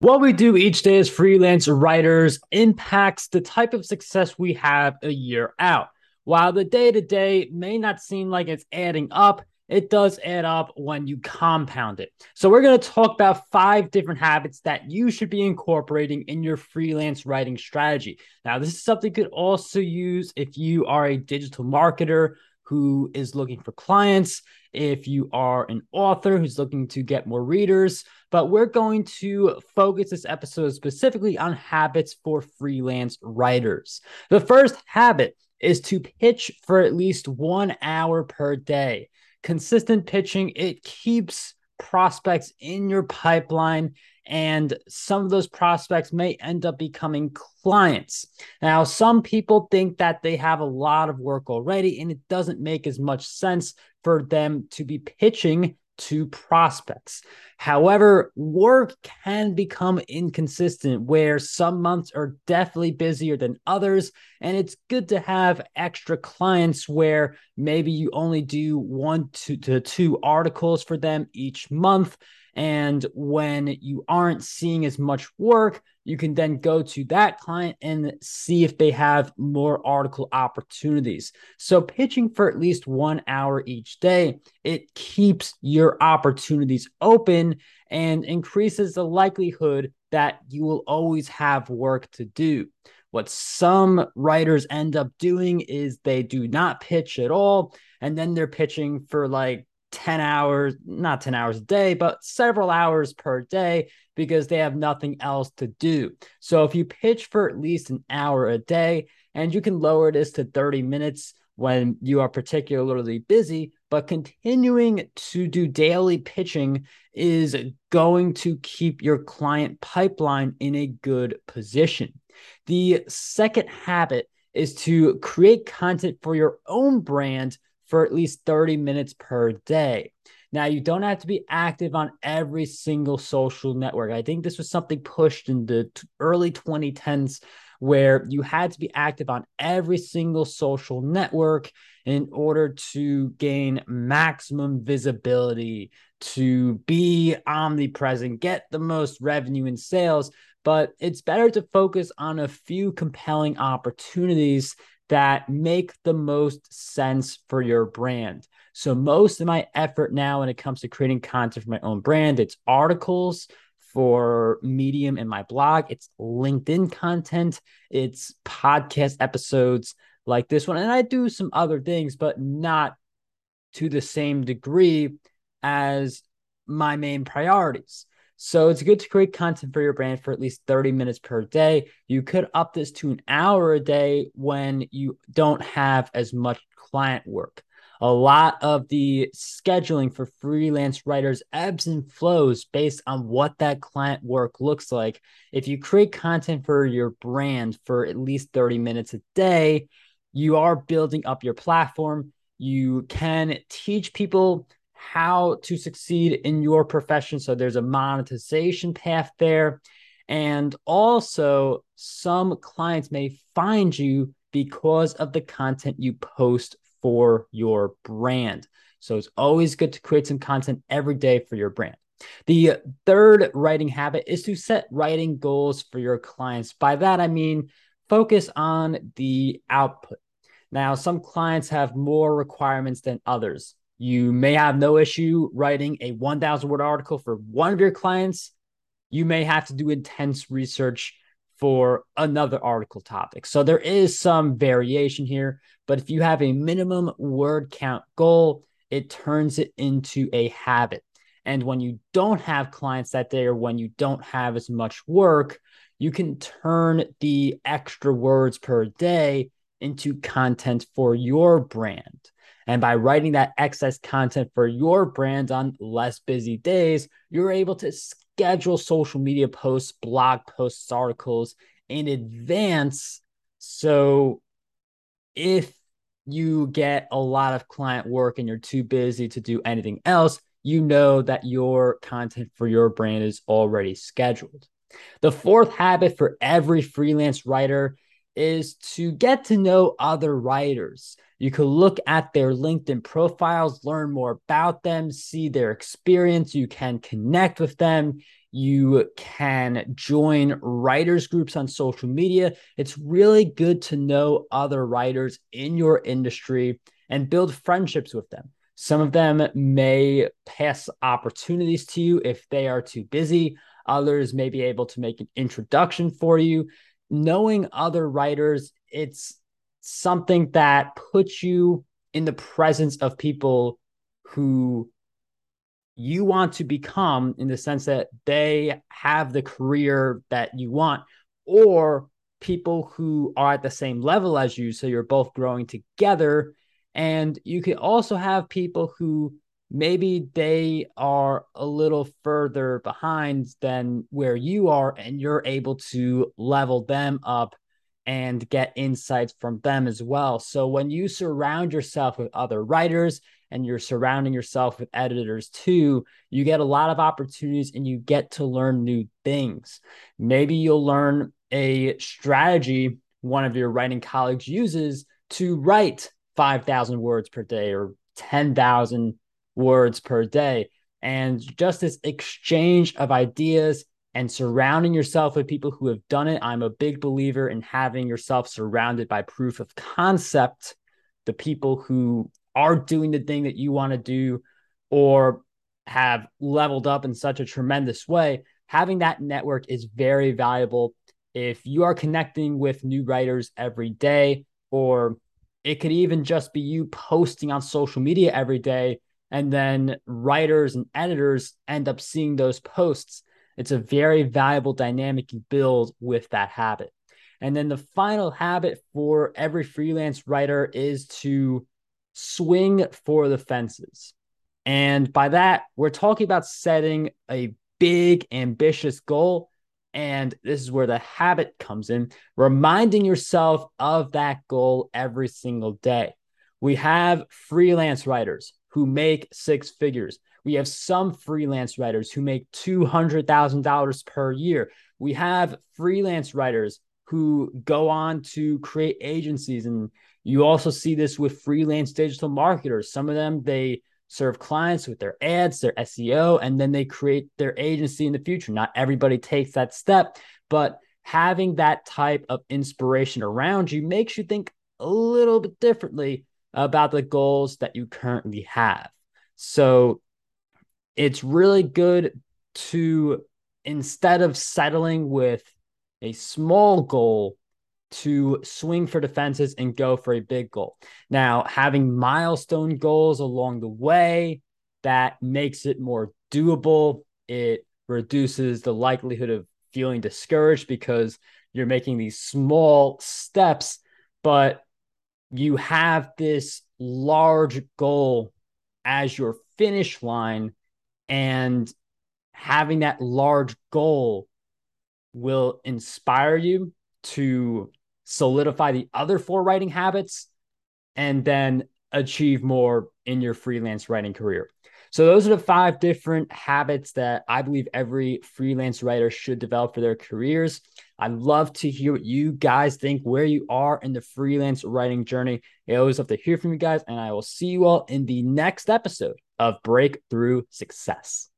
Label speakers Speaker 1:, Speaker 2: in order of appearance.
Speaker 1: What we do each day as freelance writers impacts the type of success we have a year out. While the day to day may not seem like it's adding up, it does add up when you compound it. So, we're going to talk about five different habits that you should be incorporating in your freelance writing strategy. Now, this is something you could also use if you are a digital marketer who is looking for clients, if you are an author who's looking to get more readers. But we're going to focus this episode specifically on habits for freelance writers. The first habit is to pitch for at least one hour per day. Consistent pitching, it keeps prospects in your pipeline and some of those prospects may end up becoming clients. Now, some people think that they have a lot of work already, and it doesn't make as much sense for them to be pitching to prospects. However, work can become inconsistent where some months are definitely busier than others. And it's good to have extra clients where maybe you only do one to, to two articles for them each month and when you aren't seeing as much work, you can then go to that client and see if they have more article opportunities. So, pitching for at least one hour each day, it keeps your opportunities open and increases the likelihood that you will always have work to do. What some writers end up doing is they do not pitch at all, and then they're pitching for like 10 hours, not 10 hours a day, but several hours per day because they have nothing else to do. So if you pitch for at least an hour a day, and you can lower this to 30 minutes when you are particularly busy, but continuing to do daily pitching is going to keep your client pipeline in a good position. The second habit is to create content for your own brand for at least 30 minutes per day. Now, you don't have to be active on every single social network. I think this was something pushed in the early 2010s where you had to be active on every single social network in order to gain maximum visibility, to be omnipresent, get the most revenue and sales. But it's better to focus on a few compelling opportunities that make the most sense for your brand. So, most of my effort now when it comes to creating content for my own brand, it's articles for Medium and my blog, it's LinkedIn content, it's podcast episodes like this one. And I do some other things, but not to the same degree as my main priorities. So it's good to create content for your brand for at least 30 minutes per day. You could up this to an hour a day when you don't have as much client work. A lot of the scheduling for freelance writers ebbs and flows based on what that client work looks like. If you create content for your brand for at least 30 minutes a day, you are building up your platform. You can teach people how to succeed in your profession. So there's a monetization path there. And also, some clients may find you because of the content you post for your brand. So it's always good to create some content every day for your brand. The third writing habit is to set writing goals for your clients. By that, I mean focus on the output. Now, some clients have more requirements than others. You may have no issue writing a 1,000 word article for one of your clients. You may have to do intense research for another article topic. So there is some variation here, but if you have a minimum word count goal, it turns it into a habit. And when you don't have clients that day or when you don't have as much work, you can turn the extra words per day into content for your brand. And by writing that excess content for your brand on less busy days, you're able to schedule social media posts, blog posts, articles in advance. So if you get a lot of client work and you're too busy to do anything else, you know that your content for your brand is already scheduled. The fourth habit for every freelance writer is to get to know other writers. You can look at their LinkedIn profiles, learn more about them, see their experience. You can connect with them. You can join writers groups on social media. It's really good to know other writers in your industry and build friendships with them. Some of them may pass opportunities to you if they are too busy. Others may be able to make an introduction for you. Knowing other writers, it's something that puts you in the presence of people who you want to become in the sense that they have the career that you want or people who are at the same level as you. So you're both growing together. And you can also have people who maybe they are a little further behind than where you are and you're able to level them up and get insights from them as well so when you surround yourself with other writers and you're surrounding yourself with editors too, you get a lot of opportunities and you get to learn new things. Maybe you'll learn a strategy one of your writing colleagues uses to write 5,000 words per day or 10,000 words per day. And just this exchange of ideas and surrounding yourself with people who have done it. I'm a big believer in having yourself surrounded by proof of concept, the people who are doing the thing that you want to do or have leveled up in such a tremendous way, having that network is very valuable. If you are connecting with new writers every day, or it could even just be you posting on social media every day, and then writers and editors end up seeing those posts, it's a very valuable dynamic you build with that habit. And then the final habit for every freelance writer is to swing for the fences. And by that, we're talking about setting a big, ambitious goal. And this is where the habit comes in, reminding yourself of that goal every single day. We have freelance writers who make six figures. We have some freelance writers who make $200,000 per year. We have freelance writers who go on to create agencies and you also see this with freelance digital marketers. Some of them, they serve clients with their ads, their SEO, and then they create their agency in the future. Not everybody takes that step, but having that type of inspiration around you makes you think a little bit differently about the goals that you currently have. So it's really good to, instead of settling with a small goal, to swing for defenses and go for a big goal. Now, having milestone goals along the way that makes it more doable. It reduces the likelihood of feeling discouraged because you're making these small steps, but you have this large goal as your finish line and having that large goal will inspire you to solidify the other four writing habits, and then achieve more in your freelance writing career. So, those are the five different habits that I believe every freelance writer should develop for their careers. I'd love to hear what you guys think, where you are in the freelance writing journey. I always love to hear from you guys, and I will see you all in the next episode of Breakthrough Success.